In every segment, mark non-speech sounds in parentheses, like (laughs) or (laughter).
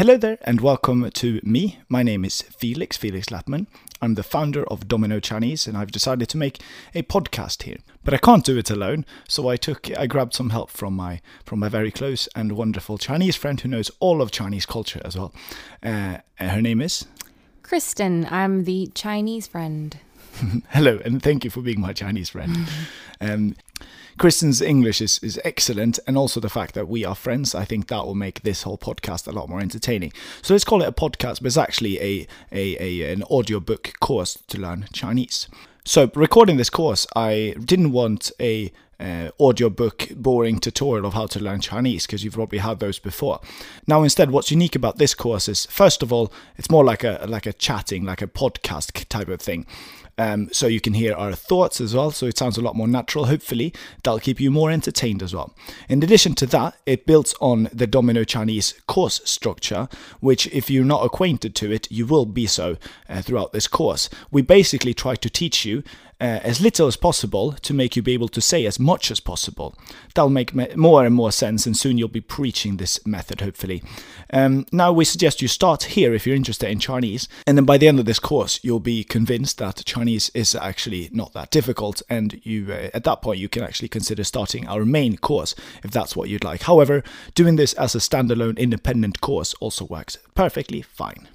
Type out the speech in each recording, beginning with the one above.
Hello there, and welcome to me. My name is Felix, Felix Latman. I'm the founder of Domino Chinese, and I've decided to make a podcast here. But I can't do it alone, so I took I grabbed some help from my from my very close and wonderful Chinese friend who knows all of Chinese culture as well. Uh, her name is Kristen. I'm the Chinese friend. (laughs) Hello, and thank you for being my Chinese friend. Um, Kristen's English is, is excellent, and also the fact that we are friends, I think that will make this whole podcast a lot more entertaining. So let's call it a podcast, but it's actually a, a, a an audiobook course to learn Chinese. So recording this course, I didn't want a uh, audiobook boring tutorial of how to learn Chinese because you've probably had those before. Now instead what's unique about this course is first of all it's more like a like a chatting like a podcast type of thing. Um, so you can hear our thoughts as well. So it sounds a lot more natural. Hopefully, that'll keep you more entertained as well. In addition to that, it builds on the Domino Chinese course structure, which, if you're not acquainted to it, you will be so uh, throughout this course. We basically try to teach you uh, as little as possible to make you be able to say as much as possible. That'll make more and more sense, and soon you'll be preaching this method, hopefully. Um, now, we suggest you start here if you're interested in Chinese, and then by the end of this course, you'll be convinced that Chinese is actually not that difficult, and you uh, at that point you can actually consider starting our main course if that's what you'd like. However, doing this as a standalone independent course also works perfectly fine.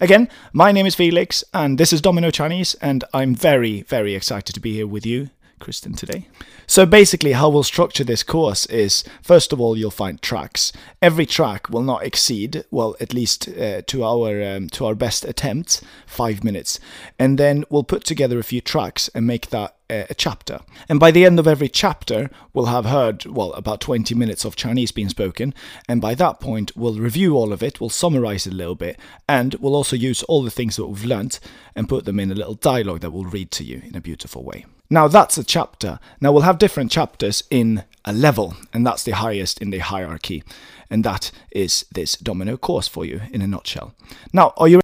Again, my name is Felix, and this is Domino Chinese, and I'm very, very excited to be here with you, Kristen, today. So basically, how we'll structure this course is first of all, you'll find tracks. Every track will not exceed, well, at least uh, to our um, to our best attempt, five minutes, and then we'll put together a few tracks and make that a chapter. And by the end of every chapter, we'll have heard, well, about 20 minutes of Chinese being spoken. And by that point, we'll review all of it, we'll summarize it a little bit, and we'll also use all the things that we've learnt and put them in a little dialogue that we'll read to you in a beautiful way. Now that's a chapter. Now we'll have different chapters in a level, and that's the highest in the hierarchy. And that is this domino course for you in a nutshell. Now, are you